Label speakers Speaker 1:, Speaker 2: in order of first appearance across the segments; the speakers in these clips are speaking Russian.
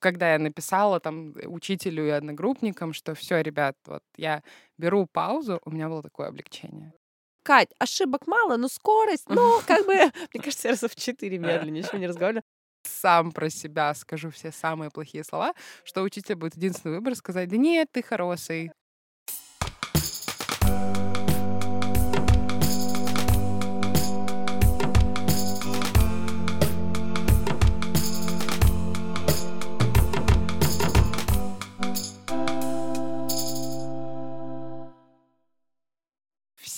Speaker 1: Когда я написала там учителю и одногруппникам, что все, ребят, вот я беру паузу, у меня было такое облегчение.
Speaker 2: Кать, ошибок мало, но скорость, ну, как бы, мне кажется, я раза в четыре медленнее, ничего не разговариваю.
Speaker 1: Сам про себя скажу все самые плохие слова, что учитель будет единственный выбор сказать, да нет, ты хороший.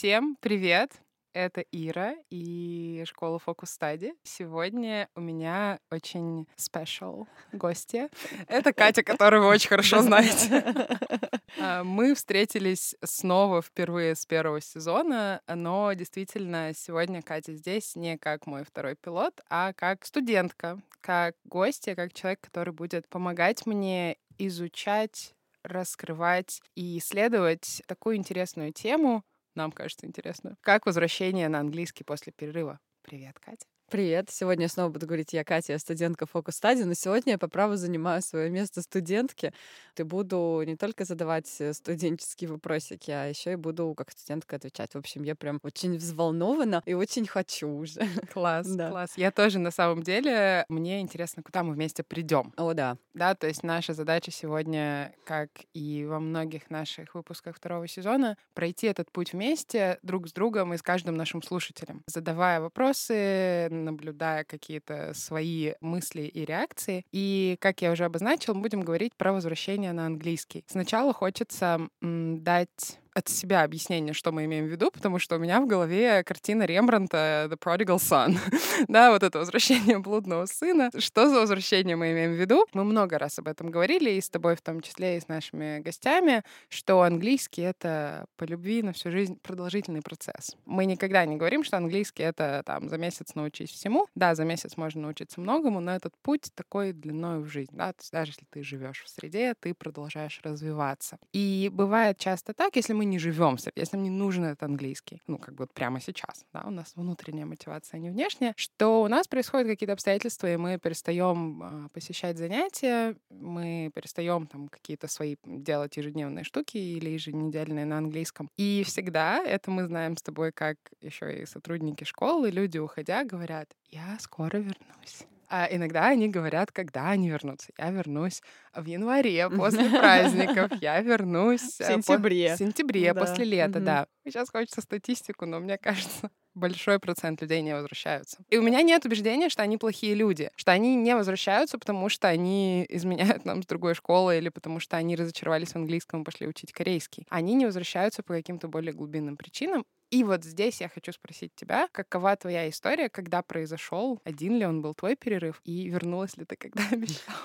Speaker 1: Всем привет! Это Ира и школа Focus Study. Сегодня у меня очень special гости. Это Катя, которую вы очень хорошо знаете. А, мы встретились снова впервые с первого сезона, но действительно сегодня Катя здесь не как мой второй пилот, а как студентка, как гостья, как человек, который будет помогать мне изучать раскрывать и исследовать такую интересную тему, нам кажется интересно. Как возвращение на английский после перерыва? Привет, Катя.
Speaker 2: Привет. Сегодня я снова буду говорить я, Катя, студентка фокус стадии, но сегодня я по праву занимаю свое место студентки. И буду не только задавать э, студенческие вопросики, а еще и буду как студентка отвечать. В общем, я прям очень взволнована и очень хочу уже.
Speaker 1: Класс, да. класс. Я тоже на самом деле, мне интересно, куда мы вместе придем.
Speaker 2: О, да.
Speaker 1: Да, то есть наша задача сегодня, как и во многих наших выпусках второго сезона, пройти этот путь вместе друг с другом и с каждым нашим слушателем, задавая вопросы, наблюдая какие-то свои мысли и реакции. И, как я уже обозначила, мы будем говорить про возвращение на английский. Сначала хочется м, дать от себя объяснение, что мы имеем в виду, потому что у меня в голове картина Рембранта «The Prodigal Son». да, вот это возвращение блудного сына. Что за возвращение мы имеем в виду? Мы много раз об этом говорили, и с тобой в том числе, и с нашими гостями, что английский — это по любви на всю жизнь продолжительный процесс. Мы никогда не говорим, что английский — это там за месяц научись всему. Да, за месяц можно научиться многому, но этот путь такой длиной в жизнь. Да? То есть даже если ты живешь в среде, ты продолжаешь развиваться. И бывает часто так, если мы мы не живем, если нам не нужен этот английский, ну, как бы вот прямо сейчас, да, у нас внутренняя мотивация, а не внешняя, что у нас происходят какие-то обстоятельства, и мы перестаем э, посещать занятия, мы перестаем там какие-то свои делать ежедневные штуки или еженедельные на английском. И всегда, это мы знаем с тобой, как еще и сотрудники школы, люди, уходя, говорят, я скоро вернусь. А иногда они говорят, когда они вернутся. Я вернусь в январе после праздников. Я вернусь в
Speaker 2: э, сентябре.
Speaker 1: В сентябре, после лета, да. Сейчас хочется статистику, но мне кажется, большой процент людей не возвращаются. И у меня нет убеждения, что они плохие люди, что они не возвращаются, потому что они изменяют нам с другой школы или потому что они разочаровались в английском и пошли учить корейский. Они не возвращаются по каким-то более глубинным причинам, и вот здесь я хочу спросить тебя, какова твоя история, когда произошел, один ли он был твой перерыв, и вернулась ли ты, когда обещала?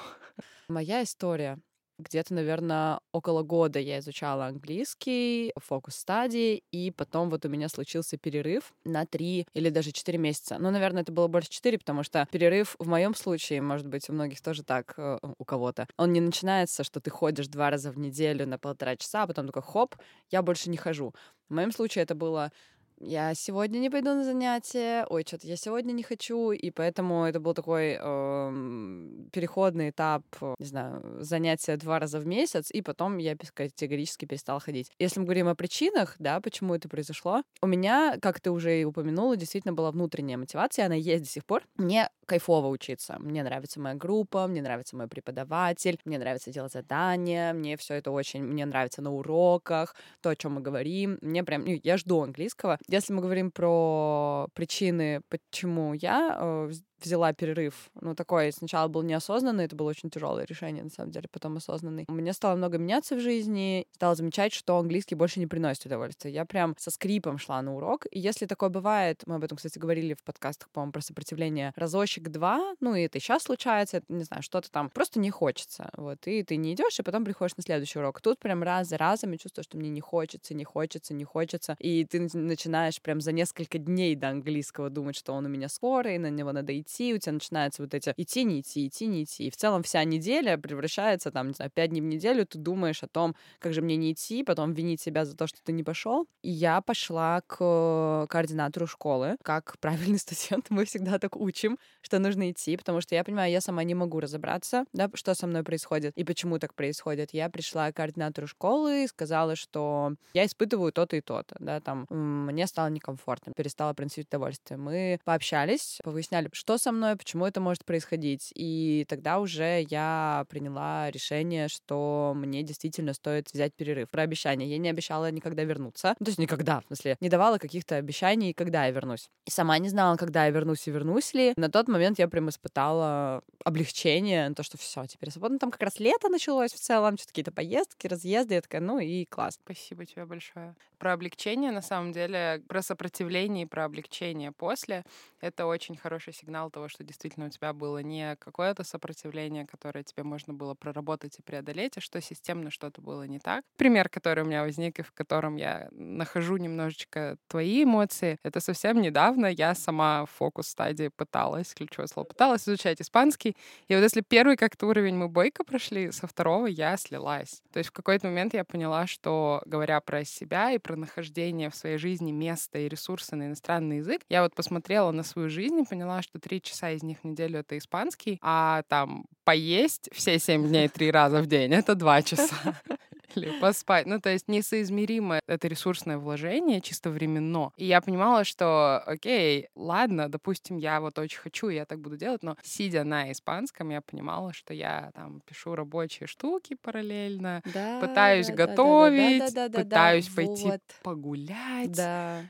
Speaker 2: Моя история где-то, наверное, около года я изучала английский, фокус-стадии, и потом вот у меня случился перерыв на три или даже четыре месяца. Ну, наверное, это было больше четыре, потому что перерыв в моем случае, может быть, у многих тоже так, э, у кого-то, он не начинается, что ты ходишь два раза в неделю на полтора часа, а потом такой, хоп, я больше не хожу. В моем случае это было я сегодня не пойду на занятия, ой, что-то я сегодня не хочу, и поэтому это был такой э, переходный этап, не знаю, занятия два раза в месяц, и потом я категорически перестала ходить. Если мы говорим о причинах, да, почему это произошло, у меня, как ты уже и упомянула, действительно была внутренняя мотивация, она есть до сих пор. Мне кайфово учиться, мне нравится моя группа, мне нравится мой преподаватель, мне нравится делать задания, мне все это очень, мне нравится на уроках, то, о чем мы говорим, мне прям, ну, я жду английского, если мы говорим про причины, почему я э, взяла перерыв. Ну, такой сначала был неосознанный, это было очень тяжелое решение, на самом деле, потом осознанный. Меня стало много меняться в жизни, стала замечать, что английский больше не приносит удовольствия. Я прям со скрипом шла на урок. И если такое бывает, мы об этом, кстати, говорили в подкастах, по-моему, про сопротивление, разочек-два, ну, и это сейчас случается, это, не знаю, что-то там просто не хочется. Вот, и ты не идешь, и потом приходишь на следующий урок. Тут прям раз за разом я чувствую, что мне не хочется, не хочется, не хочется. И ты начинаешь прям за несколько дней до английского думать, что он у меня скоро, и на него надо идти идти, у тебя начинаются вот эти идти, не идти, идти, не идти. И в целом вся неделя превращается, там, не знаю, пять дней в неделю, ты думаешь о том, как же мне не идти, потом винить себя за то, что ты не пошел. И я пошла к координатору школы. Как правильный студент, мы всегда так учим, что нужно идти, потому что я понимаю, я сама не могу разобраться, да, что со мной происходит и почему так происходит. Я пришла к координатору школы и сказала, что я испытываю то-то и то-то, да, там, мне стало некомфортно, перестала приносить удовольствие. Мы пообщались, повыясняли, что со мной, почему это может происходить, и тогда уже я приняла решение, что мне действительно стоит взять перерыв. Про обещания. Я не обещала никогда вернуться. Ну, то есть никогда, в смысле, не давала каких-то обещаний, когда я вернусь. И сама не знала, когда я вернусь и вернусь ли. На тот момент я прям испытала облегчение, то, что все, теперь свободно. Там как раз лето началось в целом, что-то какие-то поездки, разъезды. Я такая, ну и класс.
Speaker 1: Спасибо тебе большое. Про облегчение, на самом деле, про сопротивление и про облегчение после — это очень хороший сигнал того, что действительно у тебя было не какое-то сопротивление, которое тебе можно было проработать и преодолеть, а что системно что-то было не так. Пример, который у меня возник и в котором я нахожу немножечко твои эмоции, это совсем недавно я сама в фокус-стадии пыталась, ключевое слово, пыталась изучать испанский. И вот если первый как-то уровень мы бойко прошли, со второго я слилась. То есть в какой-то момент я поняла, что, говоря про себя и про нахождение в своей жизни места и ресурсы на иностранный язык, я вот посмотрела на свою жизнь и поняла, что три часа из них в неделю — это испанский, а там поесть все семь дней три раза в день — это два часа или поспать. Ну, то есть несоизмеримо это ресурсное вложение, чисто временно. И я понимала, что, окей, ладно, допустим, я вот очень хочу, я так буду делать, но сидя на испанском, я понимала, что я там пишу рабочие штуки параллельно, да, пытаюсь да, готовить, да, пытаюсь пойти вот. погулять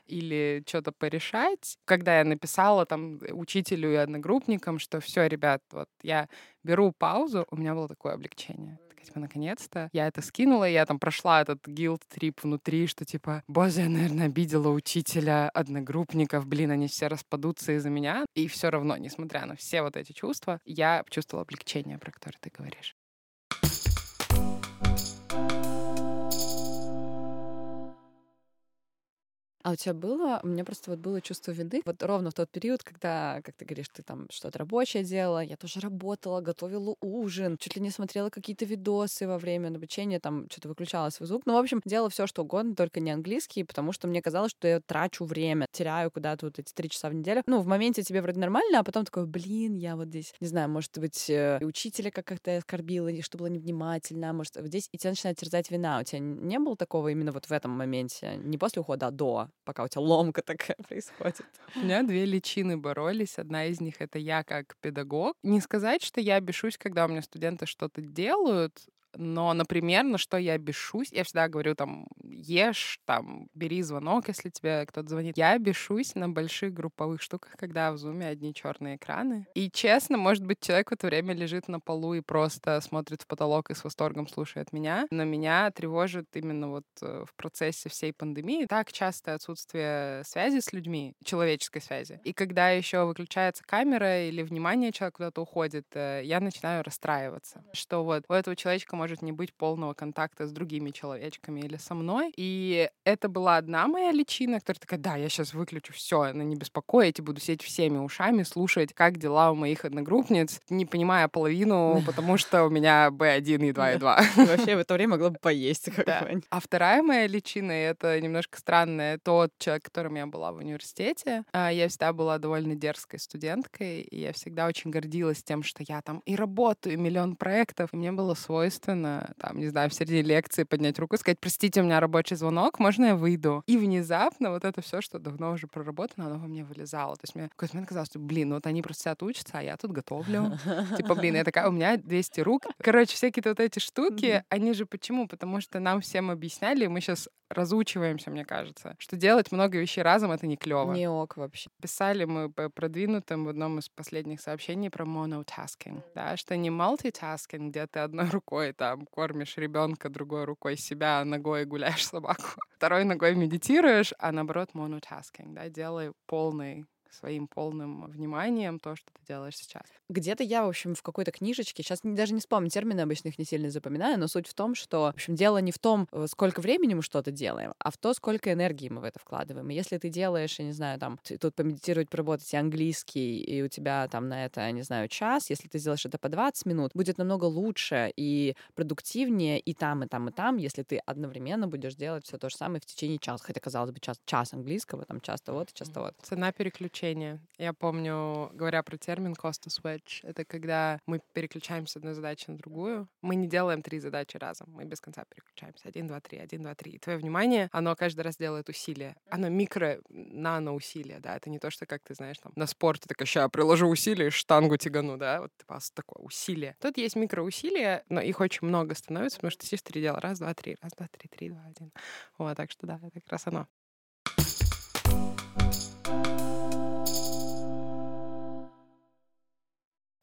Speaker 1: или что-то порешать. Когда я написала там учителю и одногруппникам, что все, ребят, вот я беру паузу, у меня было такое облегчение типа, наконец-то я это скинула, я там прошла этот guilt-трип внутри, что, типа, боже, я, наверное, обидела учителя, одногруппников, блин, они все распадутся из-за меня. И все равно, несмотря на все вот эти чувства, я чувствовала облегчение, про которое ты говоришь.
Speaker 2: А у тебя было, у меня просто вот было чувство вины, вот ровно в тот период, когда, как ты говоришь, ты там что-то рабочее делала, я тоже работала, готовила ужин, чуть ли не смотрела какие-то видосы во время обучения, там что-то выключала свой звук. Ну, в общем, делала все, что угодно, только не английский, потому что мне казалось, что я трачу время, теряю куда-то вот эти три часа в неделю. Ну, в моменте тебе вроде нормально, а потом такой, блин, я вот здесь, не знаю, может быть, э, учителя как-то оскорбила, или что было невнимательно, может, здесь, и тебя начинает терзать вина. У тебя не было такого именно вот в этом моменте? Не после ухода, а до? Пока у тебя ломка такая происходит.
Speaker 1: У меня две личины боролись. Одна из них — это я как педагог. Не сказать, что я бешусь, когда у меня студенты что-то делают, но, например, на что я бешусь, я всегда говорю там, ешь, там, бери звонок, если тебе кто-то звонит. Я бешусь на больших групповых штуках, когда в зуме одни черные экраны. И честно, может быть, человек в это время лежит на полу и просто смотрит в потолок и с восторгом слушает меня. Но меня тревожит именно вот э, в процессе всей пандемии так частое отсутствие связи с людьми, человеческой связи. И когда еще выключается камера или внимание человека куда-то уходит, э, я начинаю расстраиваться, что вот у этого человечка может не быть полного контакта с другими человечками или со мной. И это была одна моя личина, которая такая, да, я сейчас выключу все, она не беспокоить, и буду сидеть всеми ушами, слушать, как дела у моих одногруппниц, не понимая половину, потому что у меня B1 и 2 и 2.
Speaker 2: Вообще в это время могла бы поесть.
Speaker 1: А вторая моя личина, и это немножко странное, тот человек, которым я была в университете. А, я всегда была довольно дерзкой студенткой, и я всегда очень гордилась тем, что я там и работаю, и миллион проектов, и мне было свойственно свойственно, там, не знаю, в середине лекции поднять руку и сказать, простите, у меня рабочий звонок, можно я выйду? И внезапно вот это все, что давно уже проработано, оно во мне вылезало. То есть мне в какой-то момент казалось, что, блин, ну вот они просто сидят учатся, а я тут готовлю. Типа, блин, я такая, у меня 200 рук. Короче, все какие-то вот эти штуки, они же почему? Потому что нам всем объясняли, мы сейчас разучиваемся, мне кажется, что делать много вещей разом — это не клево.
Speaker 2: Не ок вообще.
Speaker 1: Писали мы по продвинутым в одном из последних сообщений про monotasking, да, что не multitasking, где ты одной рукой там кормишь ребенка, другой рукой себя, ногой гуляешь собаку, второй ногой медитируешь, а наоборот monotasking, да, делай полный своим полным вниманием то, что ты делаешь сейчас.
Speaker 2: Где-то я, в общем, в какой-то книжечке, сейчас даже не вспомню термины, обычно их не сильно запоминаю, но суть в том, что, в общем, дело не в том, э, сколько времени мы что-то делаем, а в то, сколько энергии мы в это вкладываем. И если ты делаешь, я не знаю, там, тут помедитировать, поработать английский, и у тебя там на это, не знаю, час, если ты сделаешь это по 20 минут, будет намного лучше и продуктивнее и там, и там, и там, если ты одновременно будешь делать все то же самое в течение часа. Хотя, казалось бы, час, час английского, там, час того-то, час того-то.
Speaker 1: Цена переключения. Я помню, говоря про термин cost to switch, это когда мы переключаемся с одной задачи на другую. Мы не делаем три задачи разом, мы без конца переключаемся. Один, два, три, один, два, три. И твое внимание, оно каждый раз делает усилие. Оно микро, нано усилие, да. Это не то, что, как ты знаешь, там, на спорте, так сейчас приложу усилие, штангу тягану, да. Вот типа такое усилие. Тут есть микроусилия, но их очень много становится, потому что ты сидишь три дела. Раз, два, три, раз, два, три, три, два, один. Вот, так что да, это как раз оно.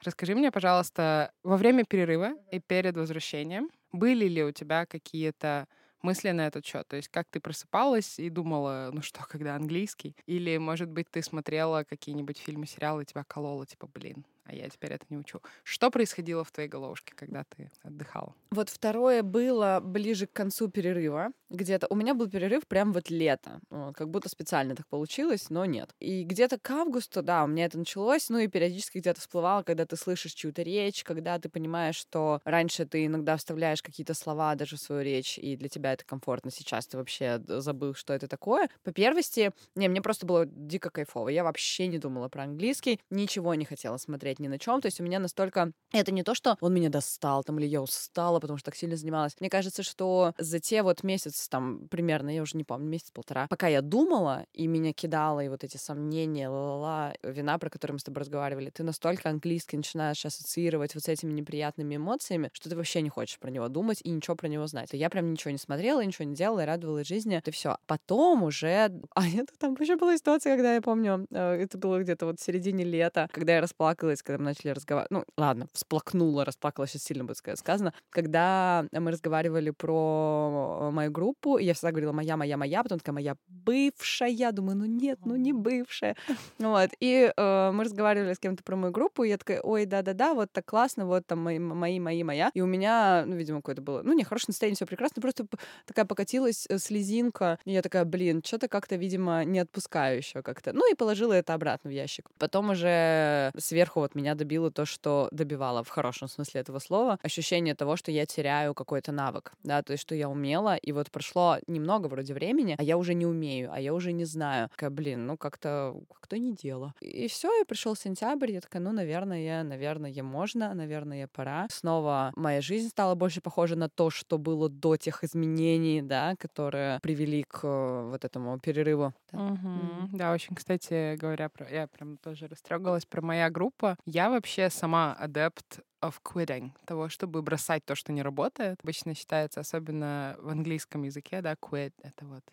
Speaker 1: Расскажи мне, пожалуйста, во время перерыва и перед возвращением были ли у тебя какие-то мысли на этот счет? То есть как ты просыпалась и думала, ну что, когда английский? Или, может быть, ты смотрела какие-нибудь фильмы, сериалы, и тебя кололо, типа, блин, а я теперь это не учу. Что происходило в твоей головушке, когда ты отдыхала?
Speaker 2: Вот второе было ближе к концу перерыва. Где-то у меня был перерыв прям вот лето. Вот, как будто специально так получилось, но нет. И где-то к августу, да, у меня это началось, ну и периодически где-то всплывало, когда ты слышишь чью-то речь, когда ты понимаешь, что раньше ты иногда вставляешь какие-то слова даже в свою речь, и для тебя это комфортно. Сейчас ты вообще забыл, что это такое. По первости, не, мне просто было дико кайфово. Я вообще не думала про английский, ничего не хотела смотреть стоять ни на чем. То есть у меня настолько... Это не то, что он меня достал, там, или я устала, потому что так сильно занималась. Мне кажется, что за те вот месяц, там, примерно, я уже не помню, месяц-полтора, пока я думала, и меня кидала, и вот эти сомнения, ла-ла-ла, вина, про которую мы с тобой разговаривали, ты настолько английский начинаешь ассоциировать вот с этими неприятными эмоциями, что ты вообще не хочешь про него думать и ничего про него знать. Я прям ничего не смотрела, ничего не делала, и радовалась жизни, это все. Потом уже... А это там еще была ситуация, когда я помню, э, это было где-то вот в середине лета, когда я расплакалась, когда мы начали разговаривать, ну, ладно, всплакнула, расплакалась, сейчас сильно будет сказано, когда мы разговаривали про мою группу, и я всегда говорила «моя, моя, моя», потом такая «моя бывшая», думаю, ну нет, ну не бывшая. Вот, и э, мы разговаривали с кем-то про мою группу, и я такая «ой, да-да-да, вот так классно, вот там мои, мои, мои, моя». И у меня, ну, видимо, какое-то было, ну, не, хорошее настроение, все прекрасно, просто такая покатилась э, слезинка, и я такая, блин, что-то как-то, видимо, не отпускаю еще как-то. Ну, и положила это обратно в ящик. Потом уже сверху вот меня добило то, что добивало в хорошем смысле этого слова, ощущение того, что я теряю какой-то навык, да, то есть, что я умела, и вот прошло немного вроде времени, а я уже не умею, а я уже не знаю. Такая, блин, ну как-то как-то не дело. И все, и пришел сентябрь, я такая, ну, наверное, наверное, можно, наверное, пора. Снова моя жизнь стала больше похожа на то, что было до тех изменений, да, которые привели к э, вот этому перерыву.
Speaker 1: Да, угу. да очень, кстати, говоря про... Я прям тоже растрогалась про моя группа. Я вообще сама адепт of quitting, того, чтобы бросать то, что не работает. Обычно считается, особенно в английском языке, да, quit — это вот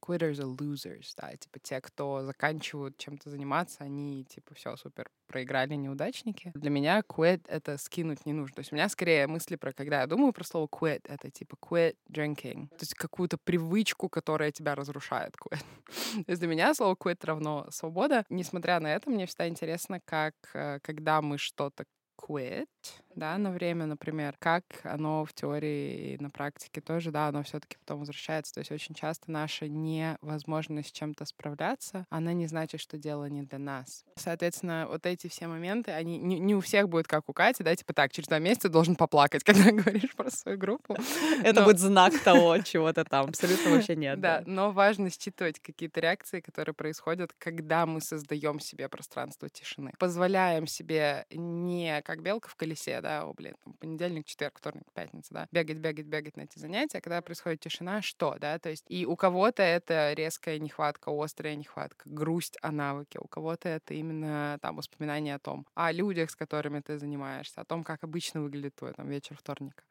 Speaker 1: quitters are losers, да, типа те, кто заканчивают чем-то заниматься, они, типа, все, супер, проиграли неудачники. Для меня quit — это скинуть не нужно. То есть у меня скорее мысли про, когда я думаю про слово quit, это типа quit drinking. То есть какую-то привычку, которая тебя разрушает, quit. То есть для меня слово quit равно свобода. Несмотря на это, мне всегда интересно, как, э, когда мы что-то quit, да, на время, например, как оно в теории и на практике тоже, да, оно все-таки потом возвращается. То есть очень часто наша невозможность с чем-то справляться, она не значит, что дело не для нас. Соответственно, вот эти все моменты, они не, не у всех будут как у Кати, да, типа так, через два месяца должен поплакать, когда говоришь про свою группу.
Speaker 2: Это будет знак того, чего-то там. Абсолютно вообще нет.
Speaker 1: Да, но важно считывать какие-то реакции, которые происходят, когда мы создаем себе пространство тишины. Позволяем себе не как белка в колесе, да, о, блин, там, понедельник, четверг, вторник, пятница, да, бегать, бегать, бегать на эти занятия, когда происходит тишина, что, да, то есть и у кого-то это резкая нехватка, острая нехватка, грусть о навыке, у кого-то это именно там воспоминания о том, о людях, с которыми ты занимаешься, о том, как обычно выглядит твой там вечер вторника.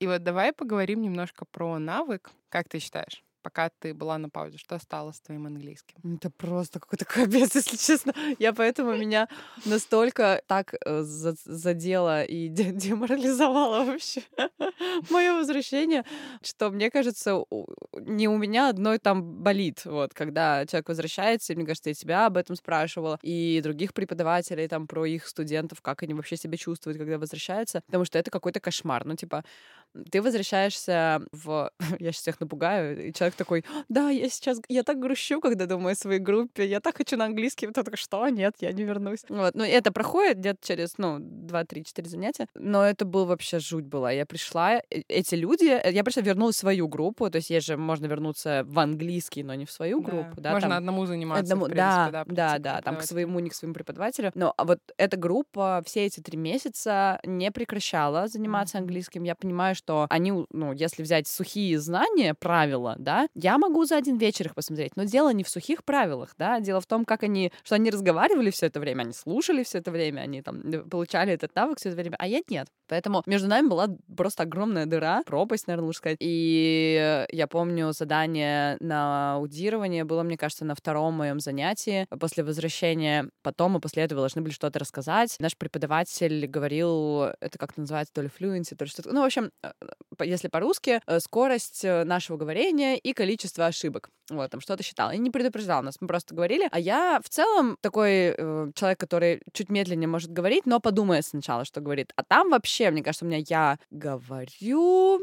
Speaker 1: И вот давай поговорим немножко про навык. Как ты считаешь? Пока ты была на паузе? Что стало с твоим английским?
Speaker 2: Это просто какой-то капец, если честно. Я поэтому меня настолько так э, задело и деморализовало вообще мое возвращение, что мне кажется, не у меня одной там болит, вот, когда человек возвращается, и мне кажется, я тебя об этом спрашивала, и других преподавателей там про их студентов, как они вообще себя чувствуют, когда возвращаются, потому что это какой-то кошмар. Ну, типа, ты возвращаешься в... Я сейчас всех напугаю, и человек такой, да, я сейчас... Я так грущу, когда думаю о своей группе, я так хочу на английский. Вот такой, что? Нет, я не вернусь. Вот. Ну, это проходит где-то через, ну, 2-3-4 занятия. Но это был вообще жуть была. Я пришла, эти люди... Я пришла, вернулась в свою группу, то есть есть же можно вернуться в английский, но не в свою группу. Да,
Speaker 1: да можно там... одному заниматься, одному...
Speaker 2: принципе, да, да, да, да, там к своему, не к своему преподавателю. Но а вот эта группа все эти три месяца не прекращала заниматься mm-hmm. английским. Я понимаю, что они, ну, если взять сухие знания, правила, да, я могу за один вечер их посмотреть, но дело не в сухих правилах, да, дело в том, как они, что они разговаривали все это время, они слушали все это время, они там э, получали этот навык все это время, а я нет. Поэтому между нами была просто огромная дыра, пропасть, наверное, лучше сказать. И я помню задание на аудирование было, мне кажется, на втором моем занятии после возвращения. Потом мы после этого должны были что-то рассказать. Наш преподаватель говорил, это как называется, то ли fluency, то ли что-то. Ну, в общем, э, если по-русски, э, скорость э, нашего говорения и количество ошибок. Вот, там что-то считал. И не предупреждал нас, мы просто говорили. А я в целом такой э, человек, который чуть медленнее может говорить, но подумает сначала, что говорит. А там вообще, мне кажется, у меня я говорю,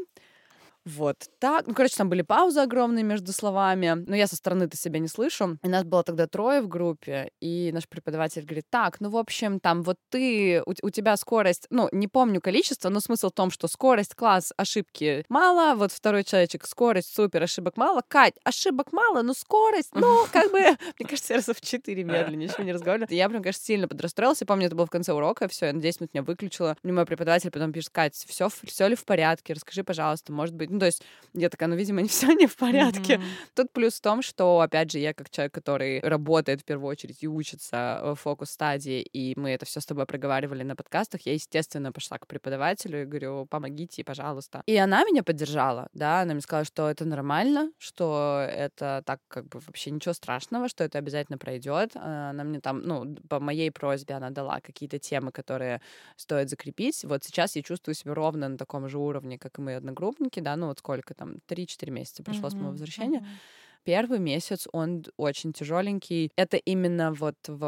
Speaker 2: вот так. Ну, короче, там были паузы огромные между словами. Но я со стороны-то себя не слышу. И нас было тогда трое в группе. И наш преподаватель говорит, так, ну, в общем, там вот ты, у, у тебя скорость, ну, не помню количество, но смысл в том, что скорость, класс, ошибки мало. Вот второй человечек, скорость, супер, ошибок мало. Кать, ошибок мало, но скорость, ну, как бы, мне кажется, раза в четыре медленнее, ничего не разговаривали. Я прям, конечно, сильно подрастроился. Помню, это было в конце урока, все, я на 10 минут меня выключила. Мне мой преподаватель потом пишет, Кать, все, все ли в порядке? Расскажи, пожалуйста, может быть, ну, то есть я такая, ну, видимо, не все не в порядке. Mm-hmm. Тут плюс в том, что, опять же, я как человек, который работает в первую очередь и учится в фокус-стадии, и мы это все с тобой проговаривали на подкастах, я, естественно, пошла к преподавателю и говорю, помогите, пожалуйста. И она меня поддержала, да, она мне сказала, что это нормально, что это так как бы вообще ничего страшного, что это обязательно пройдет. Она мне там, ну, по моей просьбе она дала какие-то темы, которые стоит закрепить. Вот сейчас я чувствую себя ровно на таком же уровне, как и мои одногруппники, да, ну вот сколько там, 3-4 месяца прошло mm-hmm. с моего возвращения. Mm-hmm. Первый месяц он очень тяжеленький. Это именно вот в,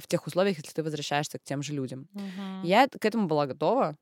Speaker 2: в тех условиях, если ты возвращаешься к тем же людям. Mm-hmm. Я к этому была готова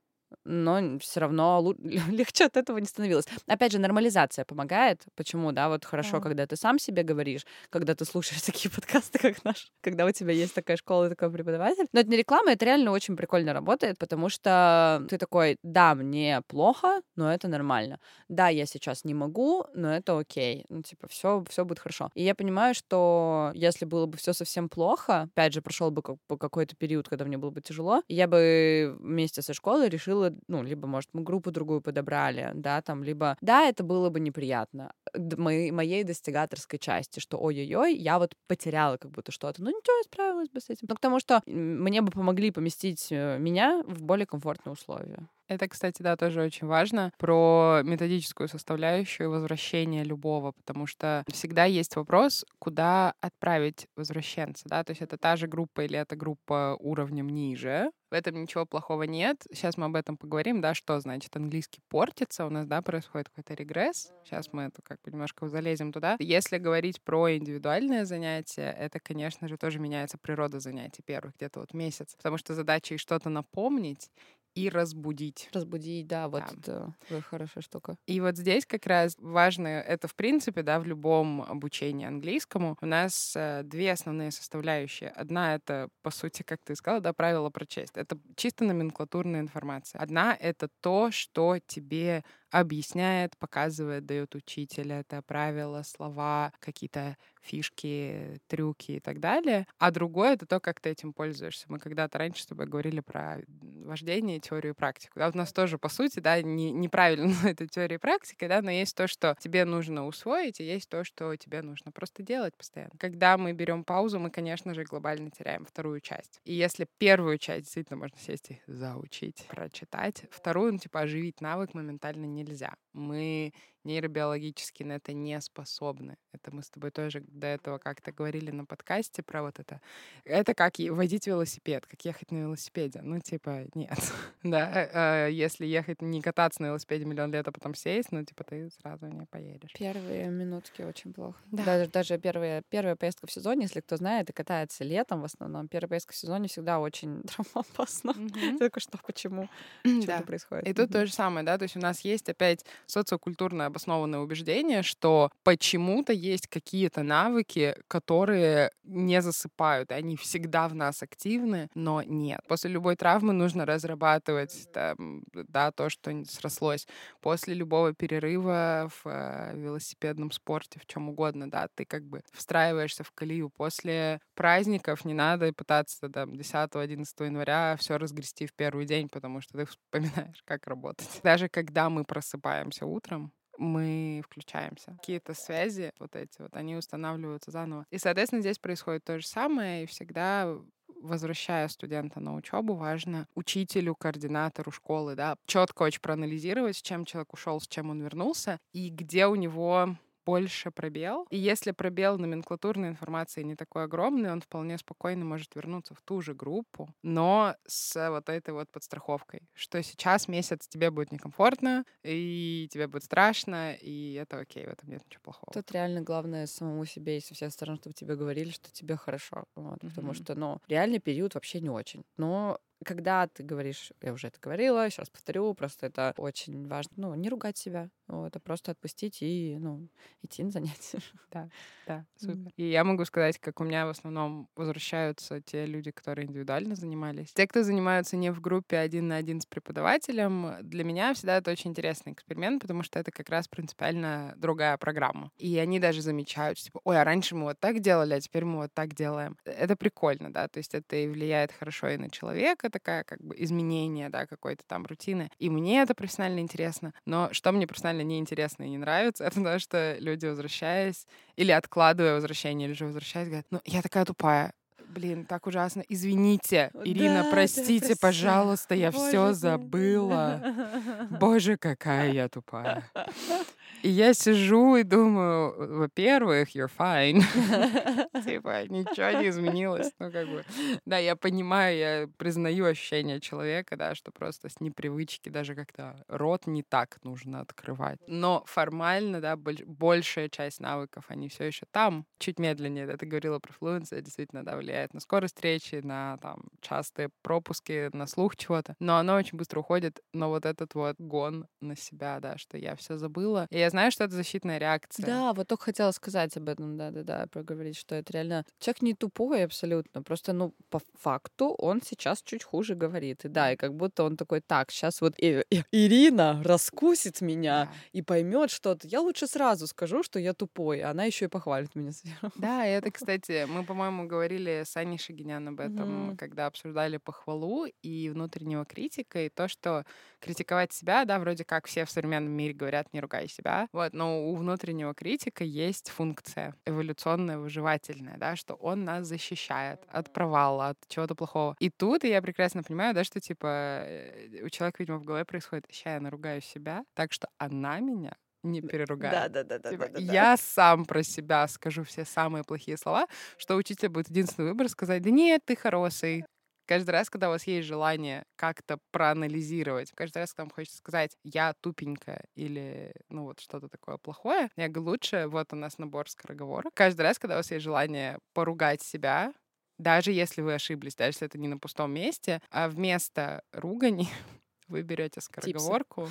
Speaker 2: но все равно легче от этого не становилось. Опять же, нормализация помогает. Почему, да, вот хорошо, mm. когда ты сам себе говоришь, когда ты слушаешь такие подкасты, как наш, когда у тебя есть такая школа и такой преподаватель. Но это не реклама, это реально очень прикольно работает, потому что ты такой, да, мне плохо, но это нормально. Да, я сейчас не могу, но это окей. Ну, типа, все, все будет хорошо. И я понимаю, что если было бы все совсем плохо, опять же, прошел бы какой-то период, когда мне было бы тяжело, я бы вместе со школой решила было, ну, либо, может, мы группу другую подобрали, да, там, либо, да, это было бы неприятно моей, моей достигаторской части, что ой-ой-ой, я вот потеряла как будто что-то. Ну, ничего, я справилась бы с этим. Ну, потому что мне бы помогли поместить э, меня в более комфортные условия.
Speaker 1: Это, кстати, да, тоже очень важно про методическую составляющую возвращения любого, потому что всегда есть вопрос, куда отправить возвращенца, да, то есть это та же группа или это группа уровнем ниже. В этом ничего плохого нет. Сейчас мы об этом поговорим, да, что значит английский портится, у нас, да, происходит какой-то регресс. Сейчас мы это как бы немножко залезем туда. Если говорить про индивидуальные занятия, это, конечно же, тоже меняется природа занятий первых где-то вот месяц, потому что задача и что-то напомнить, и разбудить.
Speaker 2: Разбудить, да, вот да. это хорошая штука.
Speaker 1: И вот здесь как раз важно, это в принципе, да, в любом обучении английскому у нас э, две основные составляющие. Одна — это, по сути, как ты сказала, да, правила прочесть. Это чисто номенклатурная информация. Одна — это то, что тебе объясняет, показывает, дает учитель это правила, слова, какие-то фишки, трюки и так далее. А другое — это то, как ты этим пользуешься. Мы когда-то раньше с тобой говорили про вождение, теорию и практику. Да, у нас тоже, по сути, да, не, неправильно это теория и практика, да, но есть то, что тебе нужно усвоить, и есть то, что тебе нужно просто делать постоянно. Когда мы берем паузу, мы, конечно же, глобально теряем вторую часть. И если первую часть действительно можно сесть и заучить, прочитать, вторую, ну, типа, оживить навык моментально нельзя. Мы нейробиологически на это не способны. Это мы с тобой тоже до этого как-то говорили на подкасте про вот это. Это как водить велосипед, как ехать на велосипеде. Ну, типа, нет. да, э, э, если ехать, не кататься на велосипеде миллион лет, а потом сесть, ну, типа, ты сразу не поедешь.
Speaker 2: Первые минутки очень плохо. Да. Даже, даже первая, первая поездка в сезоне, если кто знает, и катается летом в основном, первая поездка в сезоне всегда очень травмоопасна. Mm-hmm. Только что, почему? Что да. происходит?
Speaker 1: И тут то же самое, да, то есть у нас есть опять социокультурная обоснованное убеждение, что почему-то есть какие-то навыки, которые не засыпают, они всегда в нас активны, но нет. После любой травмы нужно разрабатывать там, да, то, что срослось. После любого перерыва в э, велосипедном спорте, в чем угодно, да, ты как бы встраиваешься в колею. После праздников не надо пытаться там 10-11 января все разгрести в первый день, потому что ты вспоминаешь, как работать. Даже когда мы просыпаемся утром, мы включаемся. Какие-то связи вот эти вот, они устанавливаются заново. И, соответственно, здесь происходит то же самое, и всегда возвращая студента на учебу, важно учителю, координатору школы, да, четко очень проанализировать, с чем человек ушел, с чем он вернулся, и где у него больше пробел. И если пробел номенклатурной информации не такой огромный, он вполне спокойно может вернуться в ту же группу, но с вот этой вот подстраховкой, что сейчас месяц тебе будет некомфортно, и тебе будет страшно, и это окей, в этом нет ничего плохого.
Speaker 2: Тут реально главное самому себе и со всех сторон, чтобы тебе говорили, что тебе хорошо. Вот, mm-hmm. Потому что, ну, реальный период вообще не очень. Но когда ты говоришь, я уже это говорила, еще раз повторю, просто это очень важно, ну, не ругать себя, вот, а просто отпустить и, ну, идти на занятия.
Speaker 1: Да, да, супер. И я могу сказать, как у меня в основном возвращаются те люди, которые индивидуально занимались. Те, кто занимаются не в группе один на один с преподавателем, для меня всегда это очень интересный эксперимент, потому что это как раз принципиально другая программа. И они даже замечают, типа, ой, а раньше мы вот так делали, а теперь мы вот так делаем. Это прикольно, да, то есть это и влияет хорошо и на человека, такая как бы изменение, да, какой-то там рутины. И мне это профессионально интересно. Но что мне профессионально неинтересно и не нравится, это то, что люди, возвращаясь, или откладывая возвращение, или же возвращаясь, говорят, ну, я такая тупая, Блин, так ужасно. Извините, Ирина, да, простите, да, пожалуйста, я все забыла. Боже, какая я тупая. И я сижу и думаю, во-первых, you're fine. Типа, ничего не изменилось. Ну, как бы, да, я понимаю, я признаю ощущение человека, да, что просто с непривычки даже как-то рот не так нужно открывать. Но формально, да, большая часть навыков, они все еще там, чуть медленнее. Да, ты говорила про флуенция, действительно, да, влияет на скорость речи, на там частые пропуски, на слух чего-то. Но оно очень быстро уходит. Но вот этот вот гон на себя, да, что я все забыла. И я знаю, что это защитная реакция.
Speaker 2: Да, вот только хотела сказать об этом, да-да-да, проговорить, что это реально... Человек не тупой абсолютно, просто, ну, по факту он сейчас чуть хуже говорит. И да, и как будто он такой, так, сейчас вот и, и, Ирина раскусит меня да. и поймет что-то. Я лучше сразу скажу, что я тупой, а она еще и похвалит меня сверху.
Speaker 1: Да, и это, кстати, мы, по-моему, говорили с Аней Шагинян об этом, mm-hmm. когда обсуждали похвалу и внутреннего критика, и то, что критиковать себя, да, вроде как все в современном мире говорят, не ругай себя, вот, но у внутреннего критика есть функция эволюционная, выживательная, да, что он нас защищает от провала, от чего-то плохого. И тут я прекрасно понимаю, да, что, типа, э, у человека, видимо, в голове происходит, ща я наругаю себя, так что она меня не переругает.
Speaker 2: Да, да, да,
Speaker 1: типа,
Speaker 2: да, да,
Speaker 1: Я сам про себя скажу все самые плохие слова, что учитель будет единственный выбор сказать, да нет, ты хороший, каждый раз, когда у вас есть желание как-то проанализировать, каждый раз, когда вам хочется сказать, я тупенькая или, ну, вот что-то такое плохое, я говорю, лучше, вот у нас набор скороговорок. Каждый раз, когда у вас есть желание поругать себя, даже если вы ошиблись, даже если это не на пустом месте, а вместо ругани вы берете скороговорку.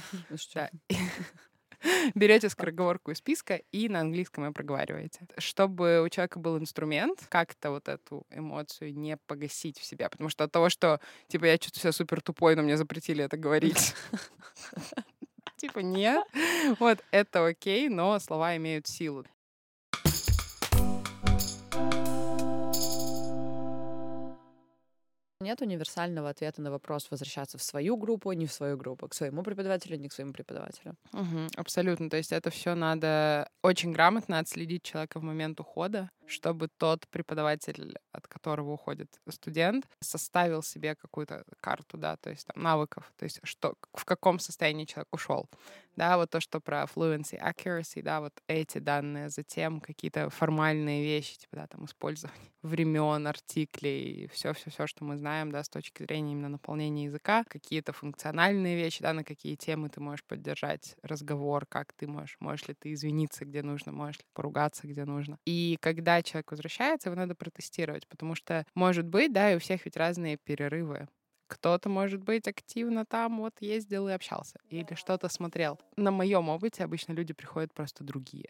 Speaker 1: Да, Берете скороговорку из списка и на английском ее проговариваете. Чтобы у человека был инструмент как-то вот эту эмоцию не погасить в себя. Потому что от того, что, типа, я чувствую себя супер тупой, но мне запретили это говорить. Типа, нет. Вот, это окей, но слова имеют силу.
Speaker 2: Нет универсального ответа на вопрос возвращаться в свою группу, не в свою группу, к своему преподавателю, не к своему преподавателю.
Speaker 1: Угу, абсолютно. То есть это все надо очень грамотно отследить человека в момент ухода, чтобы тот преподаватель, от которого уходит студент, составил себе какую-то карту, да, то есть там навыков, то есть что, в каком состоянии человек ушел. Да, вот то, что про fluency, accuracy, да, вот эти данные, затем какие-то формальные вещи, типа, да, там, использование времен, артиклей, все-все-все, что мы знаем, да, с точки зрения именно наполнения языка, какие-то функциональные вещи, да, на какие темы ты можешь поддержать разговор, как ты можешь, можешь ли ты извиниться, где нужно, можешь ли поругаться, где нужно. И когда человек возвращается, его надо протестировать, потому что, может быть, да, и у всех ведь разные перерывы. Кто-то, может быть, активно там вот ездил и общался или что-то смотрел. На моем опыте обычно люди приходят просто другие.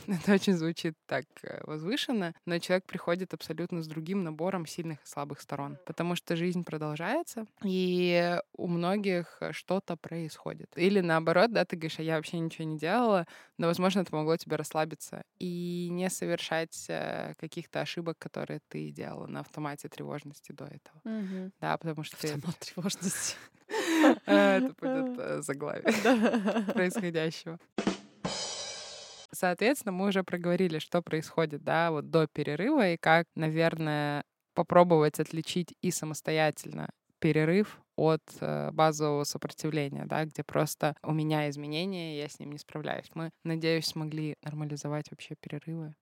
Speaker 1: Это очень звучит так э, возвышенно, но человек приходит абсолютно с другим набором сильных и слабых сторон, потому что жизнь продолжается, и у многих что-то происходит. Или наоборот, да, ты говоришь, а я вообще ничего не делала, но, возможно, это могло тебе расслабиться и не совершать э, каких-то ошибок, которые ты делала на автомате тревожности до этого.
Speaker 2: Мгм.
Speaker 1: Да, потому что ты...
Speaker 2: Автомат тревожности.
Speaker 1: Э, Это будет заглавие происходящего. Соответственно, мы уже проговорили, что происходит, да, вот до перерыва и как, наверное, попробовать отличить и самостоятельно перерыв от э, базового сопротивления, да, где просто у меня изменения, я с ним не справляюсь. Мы, надеюсь, смогли нормализовать вообще перерывы.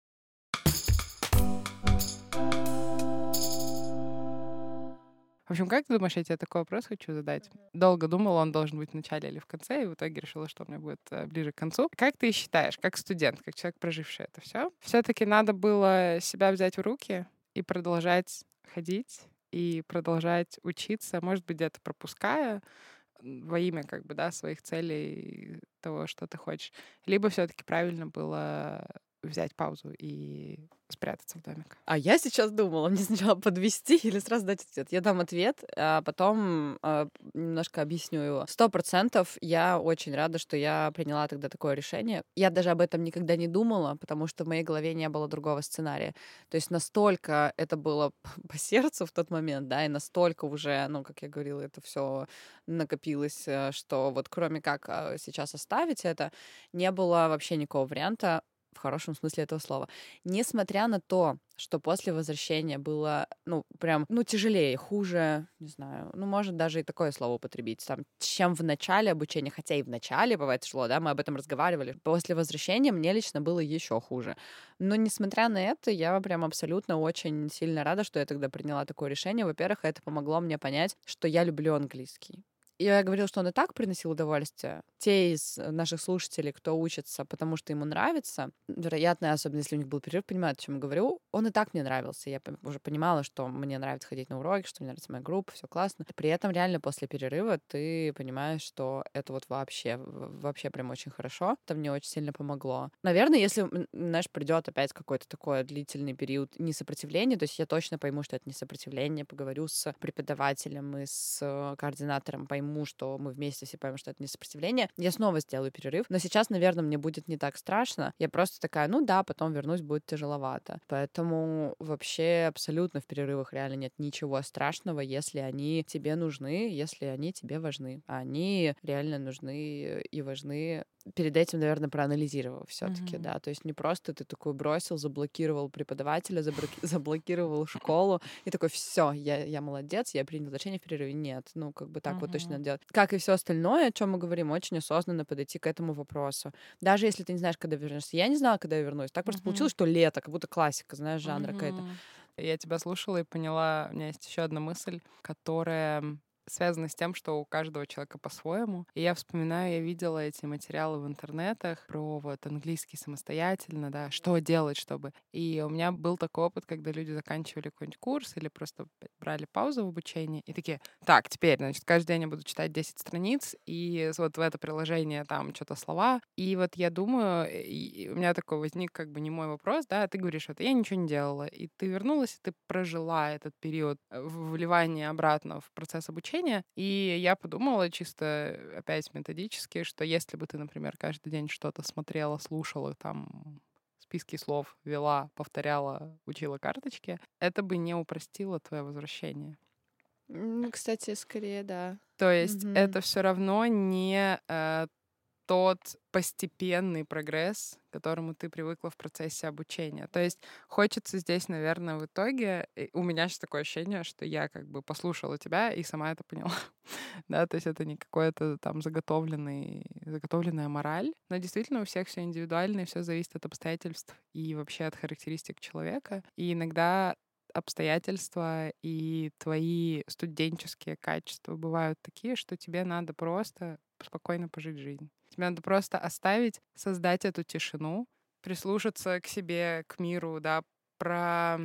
Speaker 1: В общем, как ты думаешь, я тебе такой вопрос хочу задать? Долго думала, он должен быть в начале или в конце, и в итоге решила, что у меня будет э, ближе к концу. Как ты считаешь, как студент, как человек, проживший это все, все-таки надо было себя взять в руки и продолжать ходить, и продолжать учиться, может быть, где-то пропуская во имя как бы, да, своих целей того, что ты хочешь. Либо все-таки правильно было взять паузу и спрятаться в домик.
Speaker 2: А я сейчас думала, мне сначала подвести или сразу дать ответ. Я дам ответ, а потом а, немножко объясню его. Сто процентов я очень рада, что я приняла тогда такое решение. Я даже об этом никогда не думала, потому что в моей голове не было другого сценария. То есть настолько это было по сердцу в тот момент, да, и настолько уже, ну, как я говорила, это все накопилось, э, что вот кроме как а, сейчас оставить это, не было вообще никакого варианта в хорошем смысле этого слова. Несмотря на то, что после возвращения было, ну, прям, ну, тяжелее, хуже, не знаю, ну, может даже и такое слово употребить, там, чем в начале обучения, хотя и в начале бывает тяжело, да, мы об этом разговаривали. После возвращения мне лично было еще хуже. Но, несмотря на это, я прям абсолютно очень сильно рада, что я тогда приняла такое решение. Во-первых, это помогло мне понять, что я люблю английский. Я говорила, что он и так приносил удовольствие. Те из наших слушателей, кто учится, потому что ему нравится, вероятно, особенно если у них был перерыв, понимают, о чем я говорю, он и так мне нравился. Я уже понимала, что мне нравится ходить на уроки, что мне нравится моя группа, все классно. При этом реально после перерыва ты понимаешь, что это вот вообще, вообще прям очень хорошо. Это мне очень сильно помогло. Наверное, если, знаешь, придет опять какой-то такой длительный период несопротивления, то есть я точно пойму, что это не сопротивление, поговорю с преподавателем и с э, координатором, пойму, что мы вместе все поймем, что это не сопротивление, я снова сделаю перерыв. Но сейчас, наверное, мне будет не так страшно. Я просто такая, ну да, потом вернусь, будет тяжеловато. Поэтому вообще абсолютно в перерывах реально нет ничего страшного, если они тебе нужны, если они тебе важны. Они реально нужны и важны перед этим, наверное, проанализировав все-таки,
Speaker 1: Мгм.
Speaker 2: да. То есть не просто ты такой бросил, заблокировал преподавателя, заброки- заблокировал школу и такой, все, я, я молодец, я принял решение в перерыве. Нет, ну как бы так вот точно надо делать. Как и все остальное, о чем мы говорим, очень осознанно подойти к этому вопросу. Даже если ты не знаешь, когда вернешься. Я не знала, когда я вернусь. Так просто
Speaker 1: Мгм.
Speaker 2: получилось, что лето, как будто классика, знаешь, жанра какая-то.
Speaker 1: Мгм. Я тебя слушала и поняла, у меня есть еще одна мысль, которая связана с тем, что у каждого человека по-своему. И я вспоминаю, я видела эти материалы в интернетах про вот английский самостоятельно, да, что делать, чтобы... И у меня был такой опыт, когда люди заканчивали какой-нибудь курс или просто брали паузу в обучении и такие, так, теперь, значит, каждый день я буду читать 10 страниц, и вот в это приложение там что-то слова. И вот я думаю, у меня такой возник как бы не мой вопрос, да, ты говоришь, вот я ничего не делала, и ты вернулась, и ты прожила этот период э, вливания обратно в процесс обучения, и я подумала чисто опять методически, что если бы ты, например, каждый день что-то смотрела, слушала, там списки слов вела, повторяла, учила карточки, это бы не упростило твое возвращение.
Speaker 2: М, Кстати, скорее, да.
Speaker 1: То есть
Speaker 2: Мгм.
Speaker 1: это все равно не э, тот постепенный прогресс, к которому ты привыкла в процессе обучения. То есть хочется здесь, наверное, в итоге... У меня сейчас такое ощущение, что я как бы послушала тебя и сама это поняла. да, то есть это не какое-то там заготовленный, заготовленная мораль. Но действительно у всех все индивидуально, и все зависит от обстоятельств и вообще от характеристик человека. И иногда обстоятельства и твои студенческие качества бывают такие, что тебе надо просто спокойно пожить жизнь. Тебе надо просто оставить, создать эту тишину, прислушаться к себе, к миру, да, про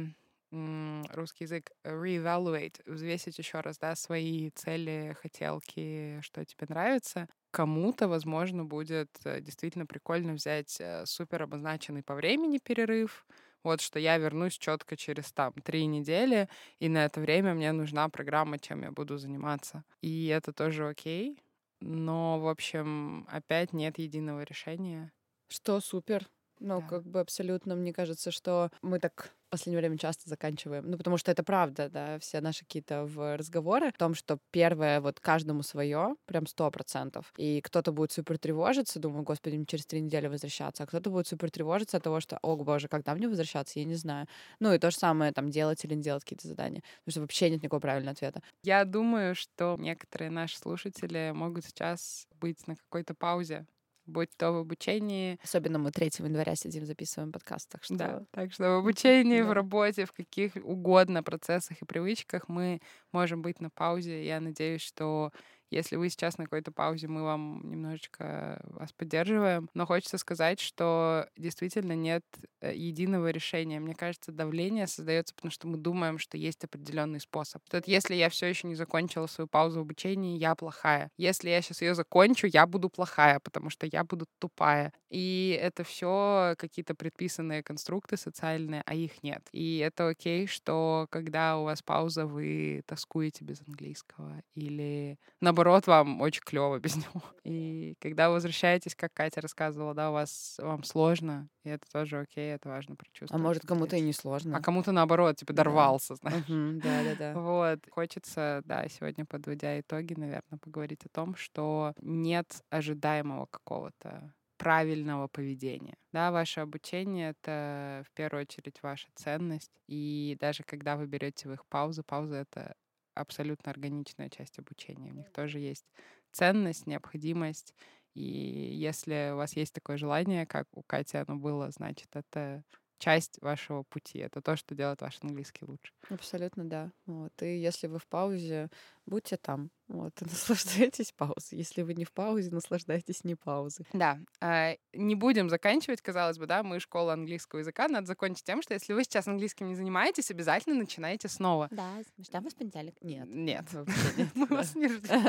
Speaker 1: русский язык reevaluate, взвесить еще раз, да, свои цели, хотелки, что тебе нравится. Кому-то, возможно, будет э, действительно прикольно взять э, супер обозначенный по времени перерыв, вот что я вернусь четко через там три недели, и на это время мне нужна программа, чем я буду заниматься. И это тоже окей. Но, в общем, опять нет единого решения.
Speaker 2: Что супер. Ну, да. как бы абсолютно, мне кажется, что мы так в последнее время часто заканчиваем. Ну, потому что это правда, да, все наши какие-то разговоры о том, что первое, вот каждому свое, прям сто процентов. И кто-то будет супер тревожиться, думаю, господи, мне через три недели возвращаться, а кто-то будет супер тревожиться от того, что, о боже, когда мне возвращаться, я не знаю. Ну, и то же самое, там, делать или не делать какие-то задания. Потому что вообще нет никакого правильного ответа.
Speaker 1: Я думаю, что некоторые наши слушатели могут сейчас быть на какой-то паузе будь то в обучении.
Speaker 2: Особенно мы 3 января сидим, записываем подкаст, так что...
Speaker 1: Да, так что в обучении, в работе, в каких угодно процессах и привычках мы можем быть на паузе. Я надеюсь, что если вы сейчас на какой-то паузе, мы вам немножечко вас поддерживаем. Но хочется сказать, что действительно нет э, единого решения. Мне кажется, давление создается, потому что мы думаем, что есть определенный способ. Что если я все еще не закончила свою паузу в обучении, я плохая. Если я сейчас ее закончу, я буду плохая, потому что я буду тупая. И это все какие-то предписанные конструкты социальные, а их нет. И это окей, что когда у вас пауза, вы тоскуете без английского или наоборот наоборот, вам очень клево без него. И когда вы возвращаетесь, как Катя рассказывала, да, у вас вам сложно, и это тоже окей, это важно прочувствовать.
Speaker 2: А может, кому-то и не сложно.
Speaker 1: А кому-то наоборот, типа, дорвался,
Speaker 2: да. знаешь. да, да, да.
Speaker 1: Вот. Хочется, да, сегодня, подводя итоги, наверное, поговорить о том, что нет ожидаемого какого-то правильного поведения. Да, ваше обучение — это в первую очередь ваша ценность. И даже когда вы берете в их паузу, пауза — это абсолютно органичная часть обучения. У них тоже есть ценность, необходимость. И если у вас есть такое желание, как у Кати оно было, значит, это часть вашего пути. Это то, что делает ваш английский лучше.
Speaker 2: Абсолютно, да. Вот. И если вы в паузе, будьте там. Вот, и наслаждайтесь паузой. Если вы не в паузе, наслаждайтесь не паузой.
Speaker 1: Да. А, не будем заканчивать, казалось бы, да, мы школа английского языка. Надо закончить тем, что если вы сейчас английским не занимаетесь, обязательно начинайте снова.
Speaker 2: Да, ждем вас в понедельник.
Speaker 1: Нет. Нет. Мы вас не ждем.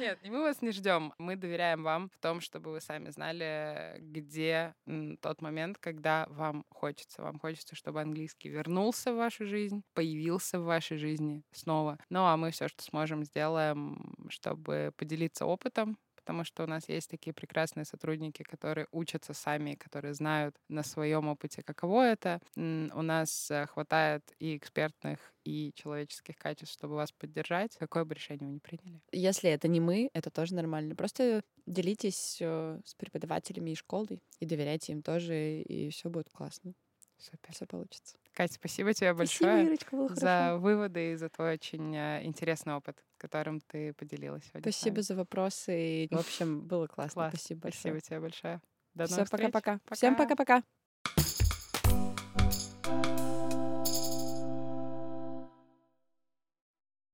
Speaker 1: Нет, мы вас не ждем. Мы доверяем вам в том, чтобы вы сами знали, где тот момент, когда вам хочется. Вам хочется, чтобы английский вернулся в вашу жизнь, появился в вашей жизни снова. Ну, а мы все, что сможем, сделаем, чтобы поделиться опытом, потому что у нас есть такие прекрасные сотрудники, которые учатся сами, которые знают на своем опыте, каково это. У нас э, хватает и экспертных, и человеческих качеств, чтобы вас поддержать, какое бы решение вы ни приняли.
Speaker 2: Если это не мы, это тоже нормально. Просто делитесь э, с преподавателями и школой, и доверяйте им тоже, и все будет классно.
Speaker 1: Супер.
Speaker 2: Все получится.
Speaker 1: Катя, спасибо тебе большое спасибо, Ирочка, за выводы и за твой очень э, интересный опыт, которым ты поделилась сегодня.
Speaker 2: Спасибо за вопросы. И, в общем, было классно. Класс. Спасибо
Speaker 1: большое. Спасибо тебе большое.
Speaker 2: До Все, пока-пока. Всем пока-пока.